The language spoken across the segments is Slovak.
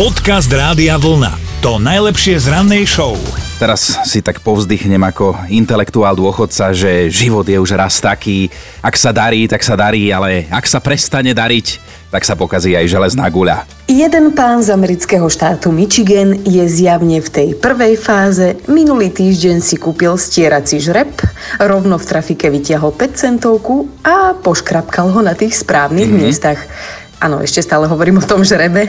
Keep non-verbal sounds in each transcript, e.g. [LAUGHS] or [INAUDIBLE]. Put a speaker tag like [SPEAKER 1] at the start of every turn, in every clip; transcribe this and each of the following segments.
[SPEAKER 1] Podcast Rádia Vlna. To najlepšie z rannej show.
[SPEAKER 2] Teraz si tak povzdychnem ako intelektuál dôchodca, že život je už raz taký, ak sa darí, tak sa darí, ale ak sa prestane dariť, tak sa pokazí aj železná guľa.
[SPEAKER 3] Jeden pán z amerického štátu Michigan je zjavne v tej prvej fáze. Minulý týždeň si kúpil stierací žreb, rovno v trafike vytiahol 5 centovku a poškrapkal ho na tých správnych mm-hmm. miestach. Áno, ešte stále hovorím o tom žrebe.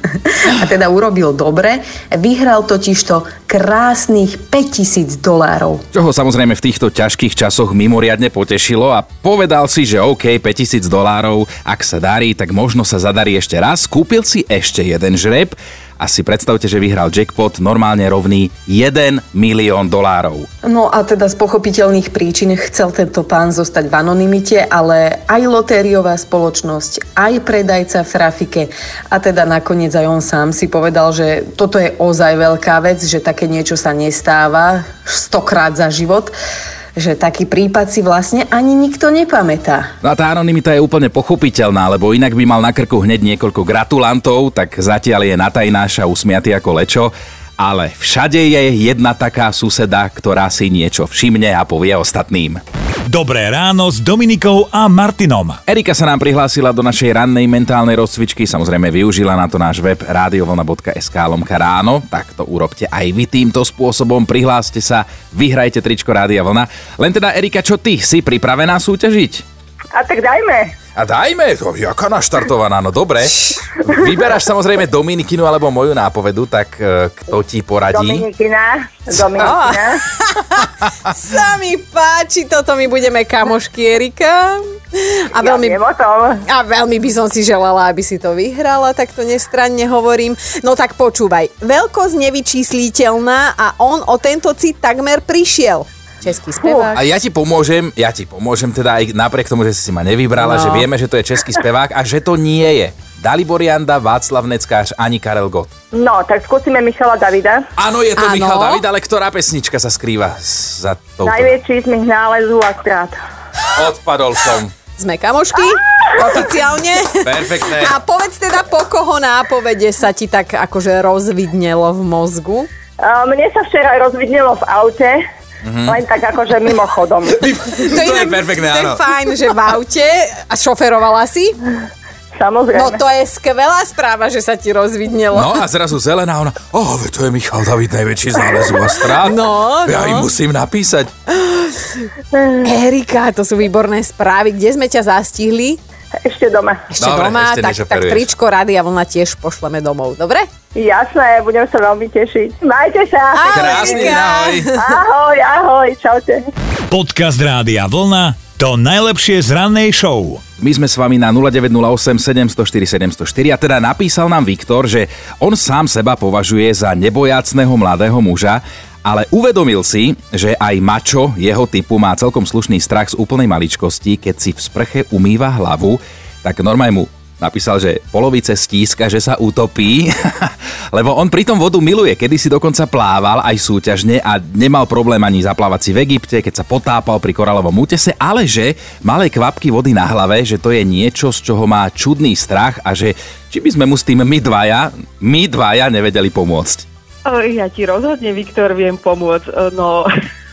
[SPEAKER 3] [LAUGHS] a teda urobil dobre. Vyhral totižto krásnych 5000 dolárov.
[SPEAKER 2] Čo ho samozrejme v týchto ťažkých časoch mimoriadne potešilo a povedal si, že OK, 5000 dolárov, ak sa darí, tak možno sa zadarí ešte raz. Kúpil si ešte jeden žreb a si predstavte, že vyhral jackpot normálne rovný 1 milión dolárov.
[SPEAKER 3] No a teda z pochopiteľných príčin chcel tento pán zostať v anonimite, ale aj lotériová spoločnosť, aj predajca v trafike a teda nakoniec aj on sám si povedal, že toto je ozaj veľká vec, že také niečo sa nestáva stokrát za život že taký prípad si vlastne ani nikto nepamätá.
[SPEAKER 2] No a tá anonimita je úplne pochopiteľná, lebo inak by mal na krku hneď niekoľko gratulantov, tak zatiaľ je natajnáša usmiatý ako lečo ale všade je jedna taká suseda, ktorá si niečo všimne a povie ostatným.
[SPEAKER 1] Dobré ráno s Dominikou a Martinom.
[SPEAKER 2] Erika sa nám prihlásila do našej rannej mentálnej rozcvičky, samozrejme využila na to náš web radiovlna.sk lomka ráno, tak to urobte aj vy týmto spôsobom, prihláste sa, vyhrajte tričko Rádia Vlna. Len teda Erika, čo ty, si pripravená súťažiť?
[SPEAKER 4] A tak dajme.
[SPEAKER 2] A dajme, to, jaká naštartovaná, no dobre. Vyberáš samozrejme Dominikinu alebo moju nápovedu, tak e, kto ti poradí?
[SPEAKER 4] Dominikina. [LAUGHS] Dominikina. [LAUGHS]
[SPEAKER 5] Sa mi páči, toto my budeme kamošky, Erika.
[SPEAKER 4] A veľmi, ja
[SPEAKER 5] a veľmi by som si želala, aby si to vyhrala, tak to nestranne hovorím. No tak počúvaj, veľkosť nevyčísliteľná a on o tento cit takmer prišiel český spevák.
[SPEAKER 2] A ja ti pomôžem, ja ti pomôžem teda aj napriek tomu, že si ma nevybrala, no. že vieme, že to je český spevák a že to nie je. Dalibor Janda, Václav Neckář ani Karel Gott.
[SPEAKER 4] No, tak skúsime Michala Davida.
[SPEAKER 2] Áno, je to ano. Michal David, ale ktorá pesnička sa skrýva za touto?
[SPEAKER 4] Najväčší smych nálezu a strát.
[SPEAKER 2] Odpadol som.
[SPEAKER 5] Sme kamošky, oficiálne.
[SPEAKER 2] Perfektné.
[SPEAKER 5] A povedz teda, po koho nápovede sa ti tak akože rozvidnelo v mozgu?
[SPEAKER 4] Mne sa včera rozvidnelo v aute, Mm-hmm. Len tak akože mimochodom.
[SPEAKER 2] to, [LAUGHS] to je perfektné,
[SPEAKER 5] áno. To je fajn, že v aute a šoferovala si?
[SPEAKER 4] Samozrejme.
[SPEAKER 5] No to je skvelá správa, že sa ti rozvidnelo.
[SPEAKER 2] No a zrazu zelená, ona, oh, to je Michal David, najväčší z nálezu a strát.
[SPEAKER 5] No,
[SPEAKER 2] ja no. im musím napísať.
[SPEAKER 5] Erika, to sú výborné správy. Kde sme ťa zastihli?
[SPEAKER 4] Ešte doma.
[SPEAKER 5] Ešte dobre, doma, ešte tak, tak tričko rady a vlna tiež pošleme domov, dobre?
[SPEAKER 4] Jasné, budem sa veľmi tešiť. Majte sa.
[SPEAKER 5] Ahoj,
[SPEAKER 2] Krásny, ahoj. [LAUGHS]
[SPEAKER 4] Ahoj, ahoj, čaute.
[SPEAKER 1] Podcast Rádia Vlna to najlepšie z rannej show.
[SPEAKER 2] My sme s vami na 0908 704 704 a teda napísal nám Viktor, že on sám seba považuje za nebojacného mladého muža, ale uvedomil si, že aj mačo jeho typu má celkom slušný strach z úplnej maličkosti, keď si v sprche umýva hlavu, tak normálne mu napísal, že polovice stíska, že sa utopí, [LAUGHS] lebo on pritom vodu miluje, kedy si dokonca plával aj súťažne a nemal problém ani zaplávať si v Egypte, keď sa potápal pri koralovom útese, ale že malé kvapky vody na hlave, že to je niečo, z čoho má čudný strach a že či by sme mu s tým my dvaja, my dvaja nevedeli pomôcť.
[SPEAKER 6] Ja ti rozhodne, Viktor, viem pomôcť. No, [LAUGHS]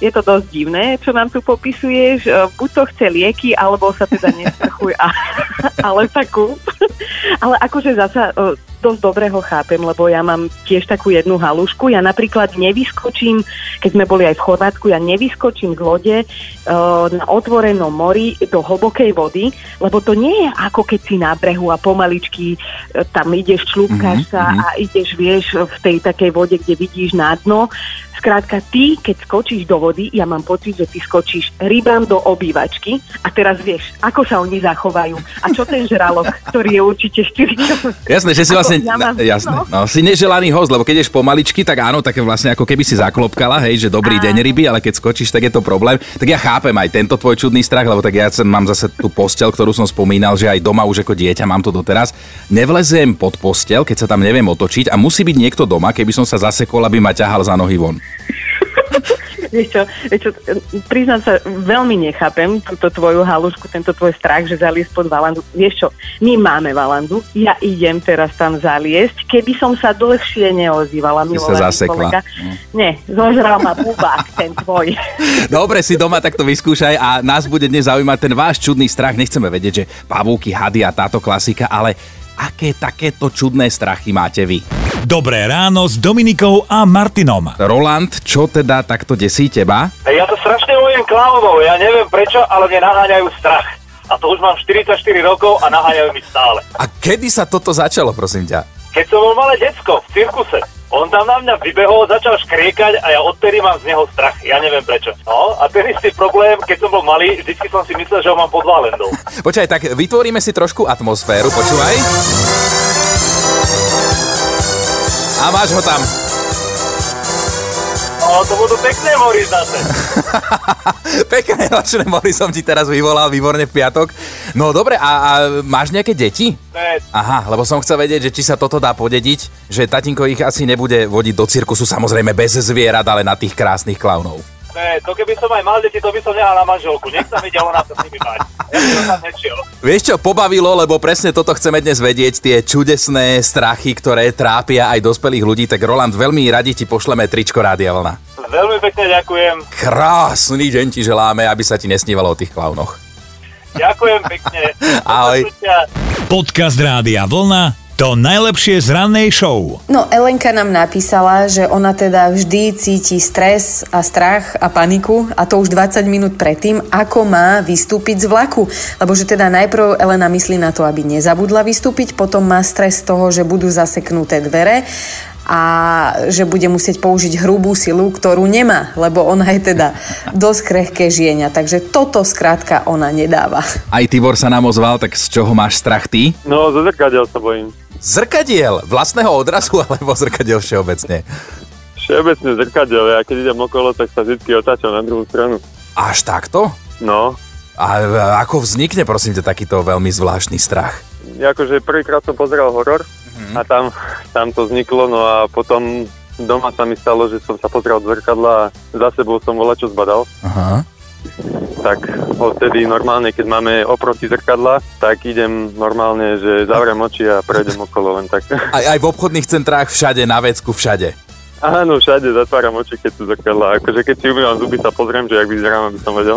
[SPEAKER 6] je to dosť divné, čo nám tu popisuješ. Buď to chce lieky, alebo sa teda nesprchuj, a, [LAUGHS] ale takú. Ale akože zasa dosť dobre ho chápem, lebo ja mám tiež takú jednu halušku. Ja napríklad nevyskočím, keď sme boli aj v Chorvátsku, ja nevyskočím z lode uh, na otvorenom mori do hlbokej vody, lebo to nie je ako keď si na brehu a pomaličky uh, tam ideš, člúbkaš mm-hmm. sa mhm. a ideš, vieš, v tej takej vode, kde vidíš na dno. Skrátka, ty, keď skočíš do vody, ja mám pocit, že ty skočíš rybám do obývačky a teraz vieš, ako sa oni zachovajú a čo ten žralok, ktorý je určite 4
[SPEAKER 2] Jasné, že si vlastne ja mám, jasné, no. no. si neželaný host, lebo keď ješ pomaličky, tak áno, také vlastne ako keby si zaklopkala, hej, že dobrý deň ryby, ale keď skočíš, tak je to problém. Tak ja chápem aj tento tvoj čudný strach, lebo tak ja mám zase tú postel, ktorú som spomínal, že aj doma už ako dieťa mám to doteraz. Nevlezem pod postel, keď sa tam neviem otočiť a musí byť niekto doma, keby som sa zasekol, aby ma ťahal za nohy von. [LAUGHS]
[SPEAKER 6] Vieš čo, vieš čo, priznám sa, veľmi nechápem túto tvoju halušku, tento tvoj strach, že zaliesť pod valandu. Vieš čo, my máme valandu, ja idem teraz tam zaliesť. Keby som sa dlhšie neozývala, milovaný
[SPEAKER 2] sa zasekla.
[SPEAKER 6] kolega. Nie, zožral ma bubák, ten tvoj. [LAUGHS]
[SPEAKER 2] Dobre, si doma takto vyskúšaj a nás bude dnes zaujímať ten váš čudný strach. Nechceme vedieť, že pavúky, hady a táto klasika, ale aké takéto čudné strachy máte vy?
[SPEAKER 1] Dobré ráno s Dominikou a Martinom.
[SPEAKER 2] Roland, čo teda takto desí teba?
[SPEAKER 7] Ja to strašne bojujem klaunov, ja neviem prečo, ale mne naháňajú strach. A to už mám 44 rokov a naháňajú mi stále.
[SPEAKER 2] A kedy sa toto začalo, prosím ťa?
[SPEAKER 7] Keď som bol malé decko v cirkuse, on tam na mňa vybehol, začal škriekať a ja odtedy mám z neho strach. Ja neviem prečo. No a ten istý problém, keď som bol malý, vždycky som si myslel, že ho mám pod valendou. [LAUGHS]
[SPEAKER 2] Počkaj, tak vytvoríme si trošku atmosféru, počúvaj. A máš ho tam.
[SPEAKER 7] No to budú pekné mory zase. [LAUGHS]
[SPEAKER 2] Pekné nočné mori som ti teraz vyvolal, výborne v piatok. No dobre, a, a máš nejaké deti?
[SPEAKER 7] Ne,
[SPEAKER 2] Aha, lebo som chcel vedieť, že či sa toto dá podediť, že tatinko ich asi nebude vodiť do cirkusu, samozrejme bez zvierat, ale na tých krásnych klaunov.
[SPEAKER 7] Ne, to keby som aj mal deti, to by som nehal na manželku. Nech sa vidia, ona sa s nimi bať. Ja.
[SPEAKER 2] Vieš čo, pobavilo, lebo presne toto chceme dnes vedieť, tie čudesné strachy, ktoré trápia aj dospelých ľudí, tak Roland, veľmi radi ti pošleme tričko Rádia Vlna.
[SPEAKER 7] Veľmi pekne ďakujem.
[SPEAKER 2] Krásny deň ti želáme, aby sa ti nesnívalo o tých klaunoch.
[SPEAKER 7] Ďakujem pekne. [LAUGHS]
[SPEAKER 2] Ahoj.
[SPEAKER 1] Podcast Rádia Vlna to najlepšie z rannej show.
[SPEAKER 3] No, Elenka nám napísala, že ona teda vždy cíti stres a strach a paniku a to už 20 minút predtým, ako má vystúpiť z vlaku. Lebo že teda najprv Elena myslí na to, aby nezabudla vystúpiť, potom má stres z toho, že budú zaseknuté dvere a že bude musieť použiť hrubú silu, ktorú nemá, lebo ona je teda dosť krehké žienia. Takže toto skrátka ona nedáva.
[SPEAKER 2] Aj Tibor sa nám ozval, tak z čoho máš strach ty?
[SPEAKER 7] No, zo zrkadiel sa bojím.
[SPEAKER 2] Zrkadiel, vlastného odrazu [LAUGHS] alebo zrkadiel všeobecne?
[SPEAKER 7] Všeobecne zrkadiel, ja keď idem okolo, tak sa vždy otáčam na druhú stranu.
[SPEAKER 2] Až takto?
[SPEAKER 7] No,
[SPEAKER 2] A e, ako vznikne, prosím ťa, takýto veľmi zvláštny strach?
[SPEAKER 7] akože prvýkrát som pozeral horor a tam, tam to vzniklo, no a potom doma sa mi stalo, že som sa pozrel do zrkadla a za sebou som volá čo zbadal.
[SPEAKER 2] Aha.
[SPEAKER 7] Tak odtedy normálne, keď máme oproti zrkadla, tak idem normálne, že zavriem oči a prejdem okolo len tak.
[SPEAKER 2] Aj, aj v obchodných centrách všade, na vecku všade.
[SPEAKER 7] Áno, všade zatváram oči, keď sú zrkadla. Akože keď si umývam zuby, sa pozriem, že jak vyzerám, aby som vedel.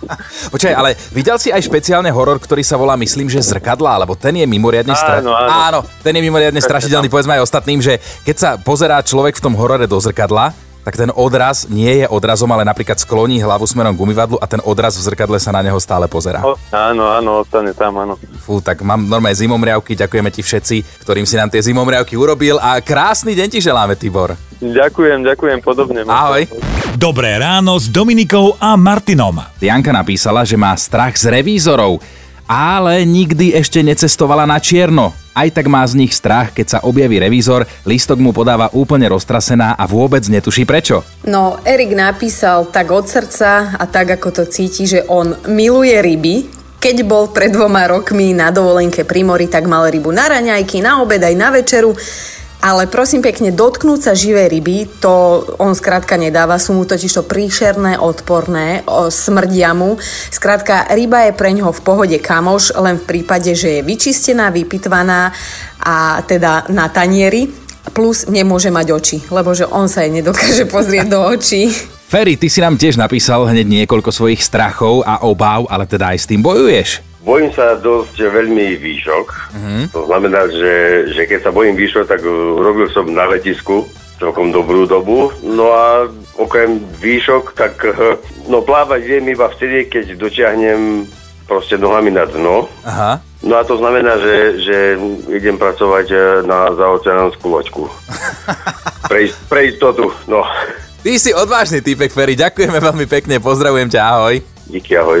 [SPEAKER 7] [LAUGHS]
[SPEAKER 2] Počkaj, ale videl si aj špeciálne horor, ktorý sa volá, myslím, že zrkadla, alebo ten je mimoriadne stra...
[SPEAKER 7] Áno, áno.
[SPEAKER 2] áno, ten je mimoriadne strašidelný, povedzme aj ostatným, že keď sa pozerá človek v tom horore do zrkadla, tak ten odraz nie je odrazom, ale napríklad skloní hlavu smerom k umývadlu a ten odraz v zrkadle sa na neho stále pozerá.
[SPEAKER 7] O, áno, áno, ostane tam, áno.
[SPEAKER 2] Fú, tak mám normálne zimomriavky, ďakujeme ti všetci, ktorým si nám tie zimomriavky urobil a krásny deň ti želáme, Tibor.
[SPEAKER 7] Ďakujem, ďakujem podobne.
[SPEAKER 2] Ahoj.
[SPEAKER 1] Dobré ráno s Dominikou a Martinom.
[SPEAKER 2] Janka napísala, že má strach z revízorov, ale nikdy ešte necestovala na čierno. Aj tak má z nich strach, keď sa objaví revízor, lístok mu podáva úplne roztrasená a vôbec netuší prečo.
[SPEAKER 3] No, Erik napísal tak od srdca a tak, ako to cíti, že on miluje ryby. Keď bol pred dvoma rokmi na dovolenke pri mori, tak mal rybu na raňajky, na obed aj na večeru. Ale prosím pekne, dotknúť sa živej ryby, to on skrátka nedáva, sú mu totiž to príšerné, odporné, o, smrdia mu. Skrátka, ryba je pre ňoho v pohode kamoš, len v prípade, že je vyčistená, vypitvaná a teda na tanieri, plus nemôže mať oči, lebo že on sa jej nedokáže pozrieť do očí.
[SPEAKER 2] Ferry, ty si nám tiež napísal hneď niekoľko svojich strachov a obáv, ale teda aj s tým bojuješ.
[SPEAKER 8] Bojím sa dosť veľmi výšok. To znamená, že, že keď sa bojím výšok, tak robil som na letisku celkom dobrú dobu. No a okrem výšok, tak [LAUGHS] no plávať viem iba vtedy, keď dotiahnem proste nohami na dno.
[SPEAKER 2] Aha.
[SPEAKER 8] No a to znamená, že, že idem pracovať uh, na zaoceánskú loďku. Pre, pre istotu, no.
[SPEAKER 2] Ty si odvážny typek, Ferry, ďakujeme veľmi pekne, pozdravujem ťa, ahoj.
[SPEAKER 8] Díky, ahoj.